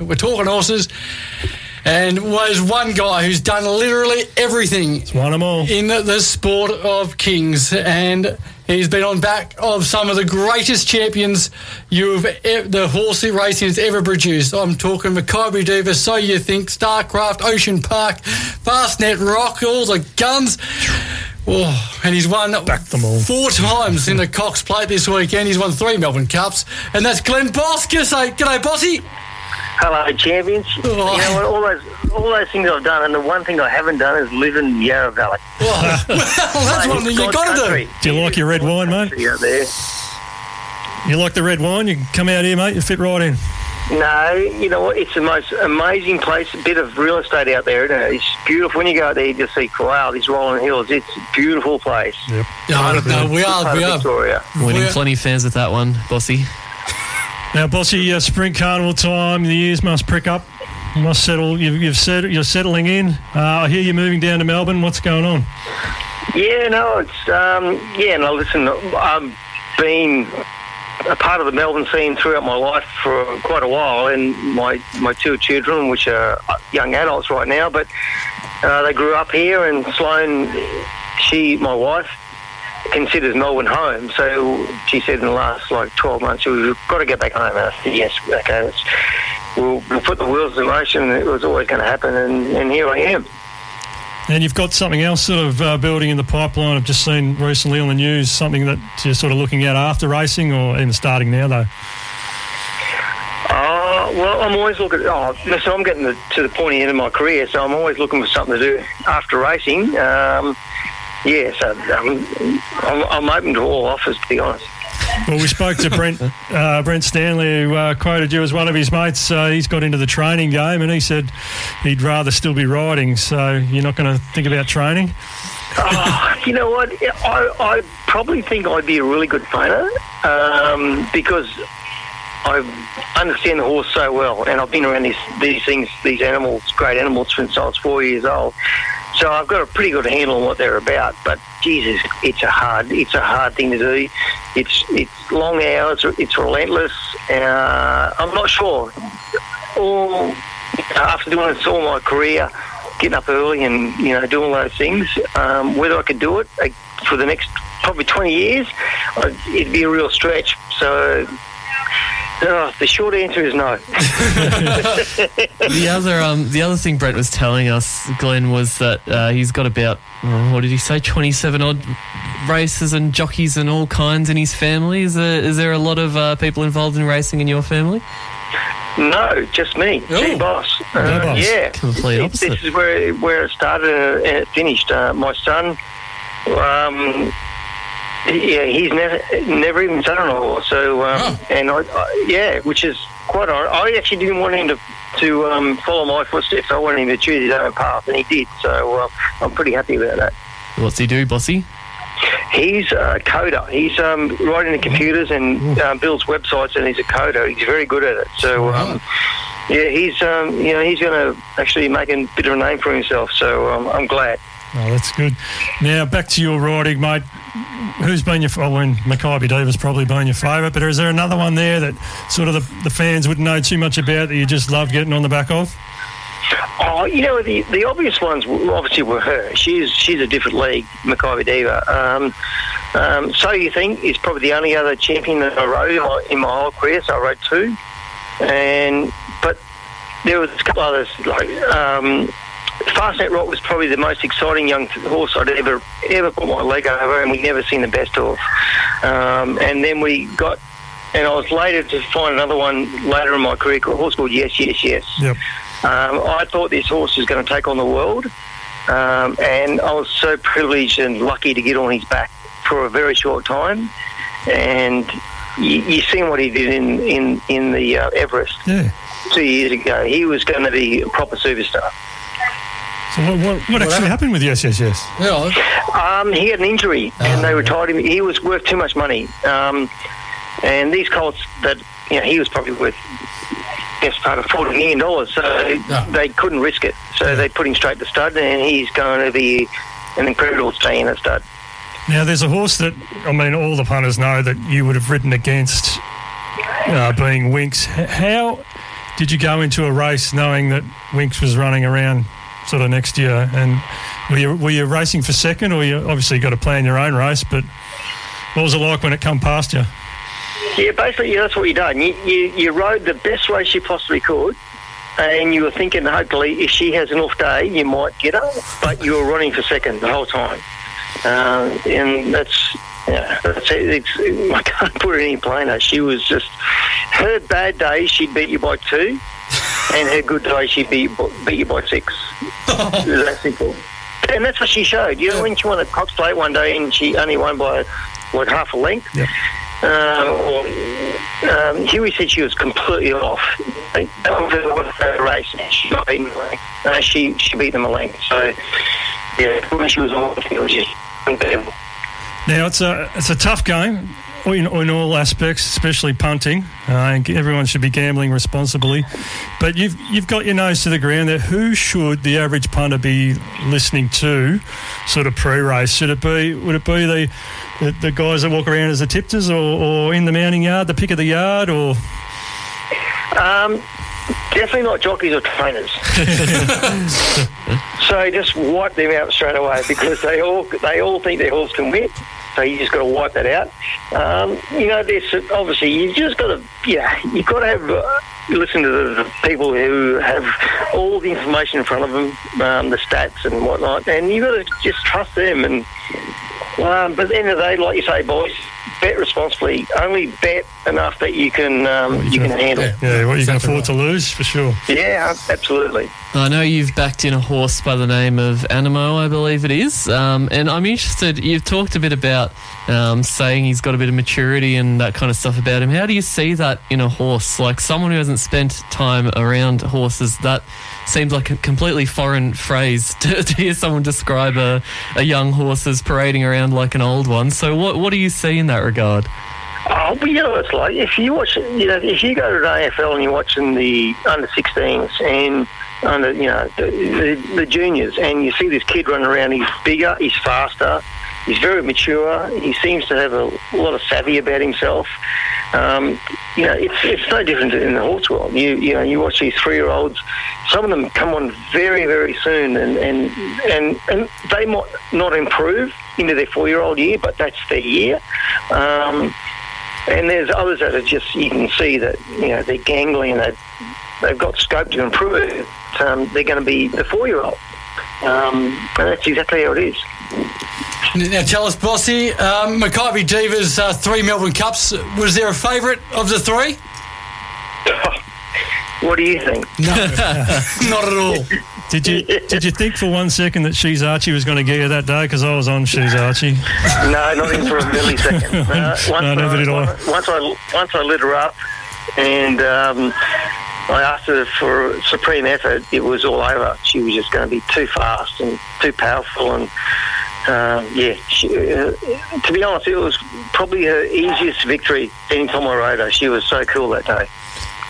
we're talking horses. And was one guy who's done literally everything It's one of them all. in the, the sport of kings, and he's been on back of some of the greatest champions you've e- the horse racing has ever produced. I'm talking Makybe Diva, So You Think, Starcraft, Ocean Park, Fastnet Rock, all the guns. Oh, and he's won Back them all. four times in the Cox Plate this weekend. He's won three Melbourne Cups, and that's Glen Boss. G'day, eh? g'day Bossy. Hello, champions. Oh. You know what? Oh. All those, all those things I've done, and the one thing I haven't done is live in Yarra Valley. Oh, well, that's one thing you've got to do. Do you like your red wine, mate? Out there. You like the red wine? You can come out here, mate. You fit right in. No, you know what? It's the most amazing place. A bit of real estate out there. Isn't it? It's beautiful. When you go out there, you just see wow, these rolling hills. It's a beautiful place. Yep. No, no, we are, of we are. Victoria. Winning We're- plenty of fans with that one, Bossy. Now, Bossy, uh, spring carnival time. The ears must prick up. You must settle. You've, you've set, you're settling in. Uh, I hear you're moving down to Melbourne. What's going on? Yeah, no, it's um, yeah. No, listen, I've been a part of the Melbourne scene throughout my life for quite a while, and my my two children, which are young adults right now, but uh, they grew up here, and Sloane, she, my wife, considers Melbourne home. So she said in the last like 12 months, we've got to get back home. And I said, yes, okay, we'll, we'll put the wheels in motion. It was always going to happen, and, and here I am. And you've got something else sort of uh, building in the pipeline. I've just seen recently on the news something that you're sort of looking at after racing or even starting now, though. Oh, well, I'm always looking. Oh, listen, I'm getting the, to the pointy end of my career, so I'm always looking for something to do after racing. Um, yeah, so um, I'm, I'm open to all offers, to be honest. Well, we spoke to Brent uh, Brent Stanley, who uh, quoted you as one of his mates. Uh, he's got into the training game, and he said he'd rather still be riding. So you're not going to think about training. oh, you know what? I, I probably think I'd be a really good trainer um, because I understand the horse so well, and I've been around these these things, these animals, great animals, since I was four years old. So I've got a pretty good handle on what they're about. But Jesus, it's a hard, it's a hard thing to do. It's it's long hours. It's relentless. Uh, I'm not sure. All after doing this all my career, getting up early and you know doing all those things, um, whether I could do it like, for the next probably 20 years, uh, it'd be a real stretch. So. Uh, the short answer is no. The other, um, the other thing Brett was telling us, Glen, was that uh, he's got about oh, what did he say, twenty-seven odd races and jockeys and all kinds in his family. Is there, is there a lot of uh, people involved in racing in your family? No, just me, Oh. G boss. No Uh, boss. yeah, Complete This- opposite. This is where where it started and it finished. Uh, my son, um, yeah, he's never never even sat on a horse. So, um, Oh. and I, I, yeah, which is quite. odd. I actually didn't want him to to um, follow my footsteps. I wanted him to choose his own path, and he did. So uh, I'm pretty happy about that. What's he do, Bossy? He's a coder. He's um, writing the computers and uh, builds websites, and he's a coder. He's very good at it. So, um, yeah, he's um, you know he's going to actually make a bit of a name for himself. So um, I'm glad. Oh, that's good. Now back to your riding, mate. Who's been your? Well, when Makybe Diva's probably been your favourite, but is there another one there that sort of the, the fans wouldn't know too much about that you just love getting on the back of? Oh, you know the the obvious ones obviously were her. She's she's a different league, Makybe Diva. Um, um, so you think is probably the only other champion that I rode in my, in my whole career. So I rode two, and but there was a couple others like um, Fastnet Rock was probably the most exciting young horse I'd ever ever put my leg over, and we'd never seen the best of. Um, and then we got. And I was later to find another one later in my career, a horse called Yes, Yes, Yes. Yep. Um, I thought this horse was going to take on the world, um, and I was so privileged and lucky to get on his back for a very short time. And you, you seen what he did in in in the uh, Everest Yeah. two years ago. He was going to be a proper superstar. So what, what, what actually happened with Yes Yes Yes? Yeah, Um, he had an injury, and they retired him. He was worth too much money. Um, and these colts that you know, he was probably worth best part of forty million dollars, so they couldn't risk it. So they put him straight to stud, and he's going to be an incredible stay in a stud. Now there's a horse that I mean all the punters know that you would have ridden against, uh, being Winks. How did you go into a race knowing that Winks was running around sort of next year? And were you, were you racing for second, or you obviously got to plan your own race? But what was it like when it come past you? Yeah, basically, yeah, that's what you done. You, you, you rode the best race you possibly could, and you were thinking, hopefully, if she has an off day, you might get her, but you were running for second the whole time. Uh, and that's, yeah, that's it. I can't put it any plainer. She was just, her bad day. she'd beat you by two, and her good day, she'd beat, beat you by six. it was that simple. And that's what she showed. You know, when she won at Cox Plate one day and she only won by, what, half a length? Yep. Uh, um, Huey said she was completely off. They the race, and she got beaten. Uh, she she beat them a length. So yeah, when she was on, it was just unbelievable. Now it's a it's a tough game in, in all aspects, especially punting. Uh, and everyone should be gambling responsibly. But you've you've got your nose to the ground there. Who should the average punter be listening to, sort of pre-race? Should it be would it be the the, the guys that walk around as the tipsters, or, or in the mounting yard, the pick of the yard, or Um, definitely not jockeys or trainers. so just wipe them out straight away because they all they all think their horse can win. So you just got to wipe that out. Um, you know, there's obviously you just got to yeah you got to have. Uh, Listen to the, people who have all the information in front of them, um, the stats and whatnot, and you got to just trust them. And um, but at the end of the day, like you say, boys, bet responsibly. Only bet enough that you can um, you, can handle. Yeah. yeah, what you can Exactly afford to lose for sure. Yeah, absolutely. I know you've backed in a horse by the name of Anamoe, I believe it is. Um, and I'm interested, you've talked a bit about um, saying he's got a bit of maturity and that kind of stuff about him. How do you see that in a horse? Like someone who hasn't spent time around horses, that seems like a completely foreign phrase to, to hear someone describe a, a young horse as parading around like an old one. So, what, what do you see in that regard? Oh, but you know it's like. If you watch, you know, if you go to the AFL and you're watching the under 16s and under, you know, the, the, the juniors, and you see this kid running around, he's bigger, he's faster, he's very mature, he seems to have a lot of savvy about himself. Um, you know, it's it's no different in the horse world. You you know, you watch these three year olds. Some of them come on very very soon, and and and, and they might not improve into their four year old year, but that's their year. Um, and there's others that are just you can see that you know they're gangling and they've, they've got scope to improve. Um, they're going to be the four year old. Um, and that's exactly how it is. Now tell us, Bossy, um, Makybe Diva's uh, three Melbourne Cups. Was there a favourite of the three? What do you think? No, not at all. Did you did you think for one second that She's Archie was going to get you that day? Because I was on She's Archie. No, not even for a millisecond. Uh, once, No, never did I. Once I once I lit her up, and um, I asked her for supreme effort, it was all over. She was just going to be too fast and too powerful, and um, yeah. She, uh, to be honest, it was probably her easiest victory anytime I rode her. She was so cool that day.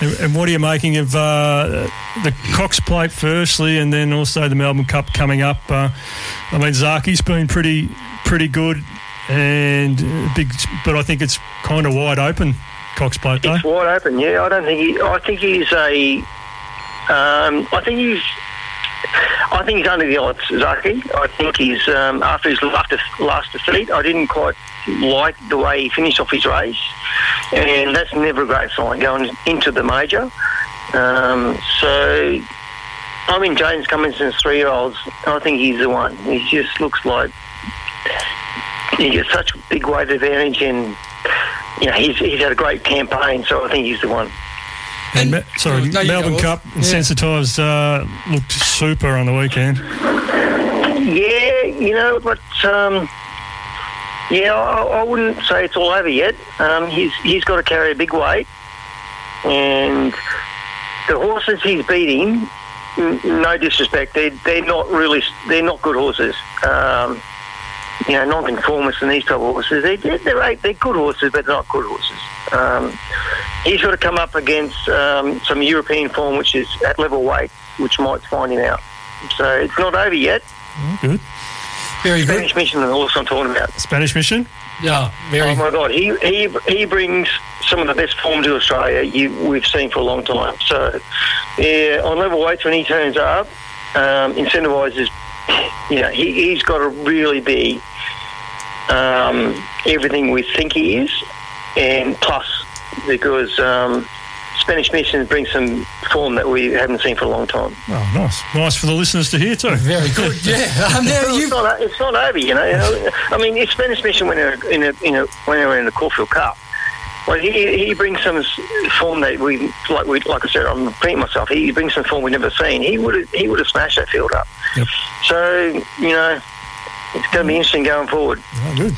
And and what are you making of uh, the Cox Plate firstly, and then also the Melbourne Cup coming up? Uh, I mean, Zaaki's been pretty pretty good, and big, but I think it's kind of wide open. Cox Plate though. It's wide open. Yeah, I don't think he. I think he's a. Um, I think he's. I think he's under the odds, Zaaki. I think he's um, after his last last defeat. I didn't quite like the way he finished off his race, and that's never a great sign going into the major. Um, so, I mean, James Cummings's three-year-olds. I think he's the one. He just looks like he gets such a big weight advantage and you know, he's, he's had a great campaign, so I think he's the one. And Me- sorry, No, you go, Melbourne Cup and Yeah. Incentivise uh, looked super on the weekend. Yeah, you know, but um, yeah, I, I wouldn't say it's all over yet. Um, he's he's got to carry a big weight, and the horses he's beating, n- no disrespect, they they're not really they're not good horses. Um, you know, non-conformists and these type of horses, they, they're they're, right- they're good horses, but they're not good horses. Um, he's got to come up against um, some European form, which is at level weight, which might find him out. So it's not over yet. Good. Very Spanish good. Mission and the horse I'm talking about. Spanish Mission. Yeah, very Oh my God, he he he brings some of the best form to Australia you, we've seen for a long time. So, yeah, on level weights when he turns up, um, incentivise is, you know, he, he's got to really be um, everything we think he is, and plus because um, Spanish Missions bring some form that we haven't seen for a long time. Oh, nice. Nice for the listeners to hear too. Very good. Yeah. Um, now Well, it's, not, it's not over, you know. I mean, it's Spanish Mission when they're in a, in a, when they were in the Caulfield Cup. Well, he, he brings some form that we like. We like I said, I'm repeating myself. He brings some form we've never seen. He would have he would have smashed that field up. Yep. So you know, it's going to be interesting going forward. Oh, good.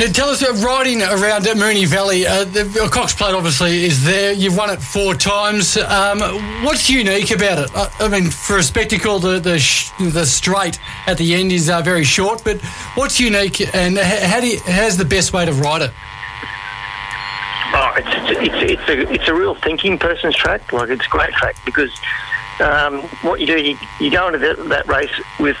Now, tell us about riding around at Moonee Valley. Uh, the uh, Cox Plate obviously is there. You've won it four times. Um, what's unique about it? I, I mean, for a spectacle, the the, sh- the straight at the end is uh, very short. But what's unique, and h- how do you, how's the best way to ride it? It's it's it's a it's a real thinking person's track. Like it's a great track because um, what you do, you, you go into that, that race with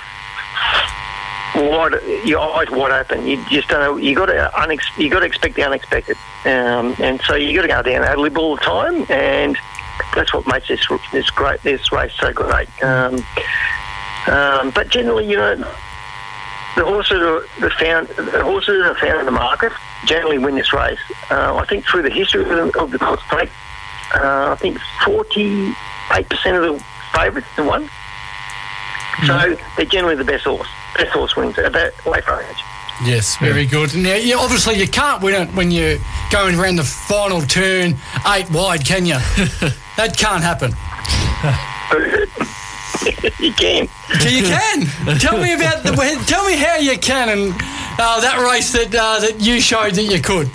wide, your eyes wide open. You just don't know. You got to unex- you got to expect the unexpected, um, and so you got to go down ad lib all the time, and that's what makes this this great this race so great. Um, um, but generally, you know, the horses are the found the horses that are found in the market generally win this race. Uh, I think through the history of the, of the Cox Plate, uh, I think forty eight percent of the favourites have won. So they're generally the best horse. Best horse wins at that late age. Yes, very good. Now, yeah, obviously you can't win it when you're going around the final turn eight wide, can you? that can't happen. you can. So you can. tell me about the. Tell me how you can, and uh, that race that uh, that you showed that you could.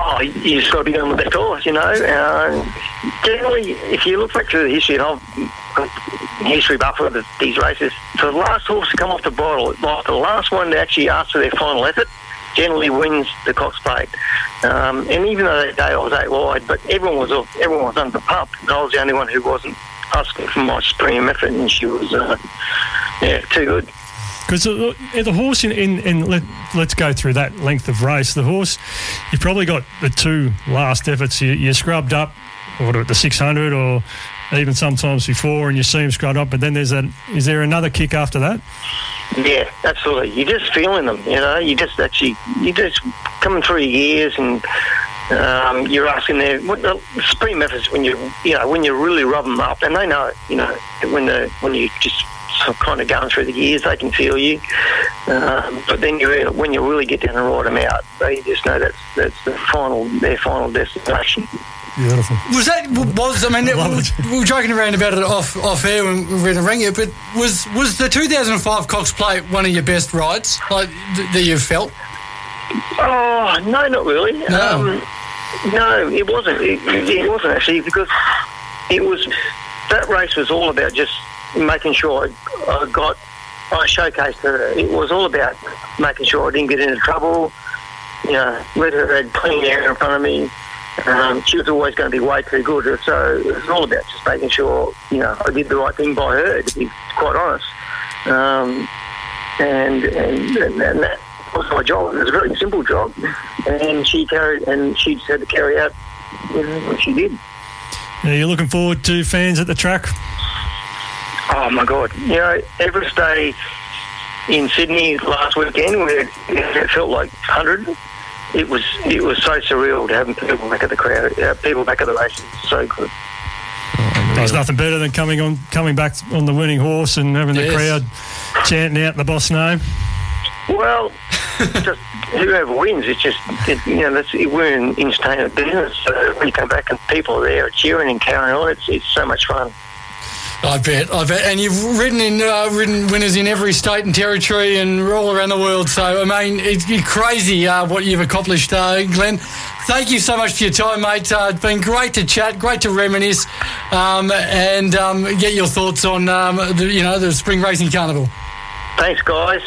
Oh, you just got to be on the best horse, you know. Uh, generally, if you look back through the history, and I've history buff of these races, for the last horse to come off the bottle, like the last one to actually ask for their final effort, generally wins the Cox Plate. Um, and even though that day I was eight wide, but everyone was off, everyone was under the pump. And I was the only one who wasn't asking for my supreme effort, and she was, uh, yeah, too good. Because the, the horse in, in, in let, let's go through that length of race. The horse, you've probably got the two last efforts. You, you scrubbed up, or at the 600, or even sometimes before, and you see him scrubbed up. But then there's that. Is there another kick after that? Yeah, absolutely. You're just feeling them, you know. You just actually, you just coming through your years, and um, you're asking their what the supreme efforts when you, you know, when you really rub them up, and they know, you know, when the when you just sort kind of going through the years, they can feel you. Um, but then you, when you really get down and ride them out, they just know that's that's the final, their final destination. Beautiful. Was that was I mean we, love were- it. we were joking around about it off off air when we were in the ring you, but was was the 2005 Cox Plate one of your best rides like th- that you've felt? Oh no, not really. No. Um, no, it wasn't. It, it wasn't actually because it was that race was all about just making sure I, got I showcased her. It was all about making sure I didn't get into trouble. You know, let her had clean air in front of me. Um, she was always going to be way too good, so it was all about just making sure you know I did the right thing by her. To be quite honest, um, and and and that was my job. It was a very simple job, and she carried and she just had to carry out you know, what she did. Are you looking forward to fans at the track? Oh my God! You know, Everest Day in Sydney last weekend, where it felt like hundred. It was it was so surreal to have people back at the crowd, uh, people back at the race. It's so good. There's nothing better than coming on, coming back on the winning horse and having the crowd chanting out the boss name. Well, just whoever wins, it's just it, you know that's we're in entertainment business. So you come back and people are there cheering and carrying on, it's it's so much fun. I bet, I bet. And you've ridden in uh, ridden winners in every state and territory and all around the world. So I mean, it's, it's crazy uh, what you've accomplished, uh, Glen. Thank you so much for your time, mate. Uh, it's been great to chat, great to reminisce, um, and um, get your thoughts on um, the, you know the Spring Racing Carnival. Thanks, guys.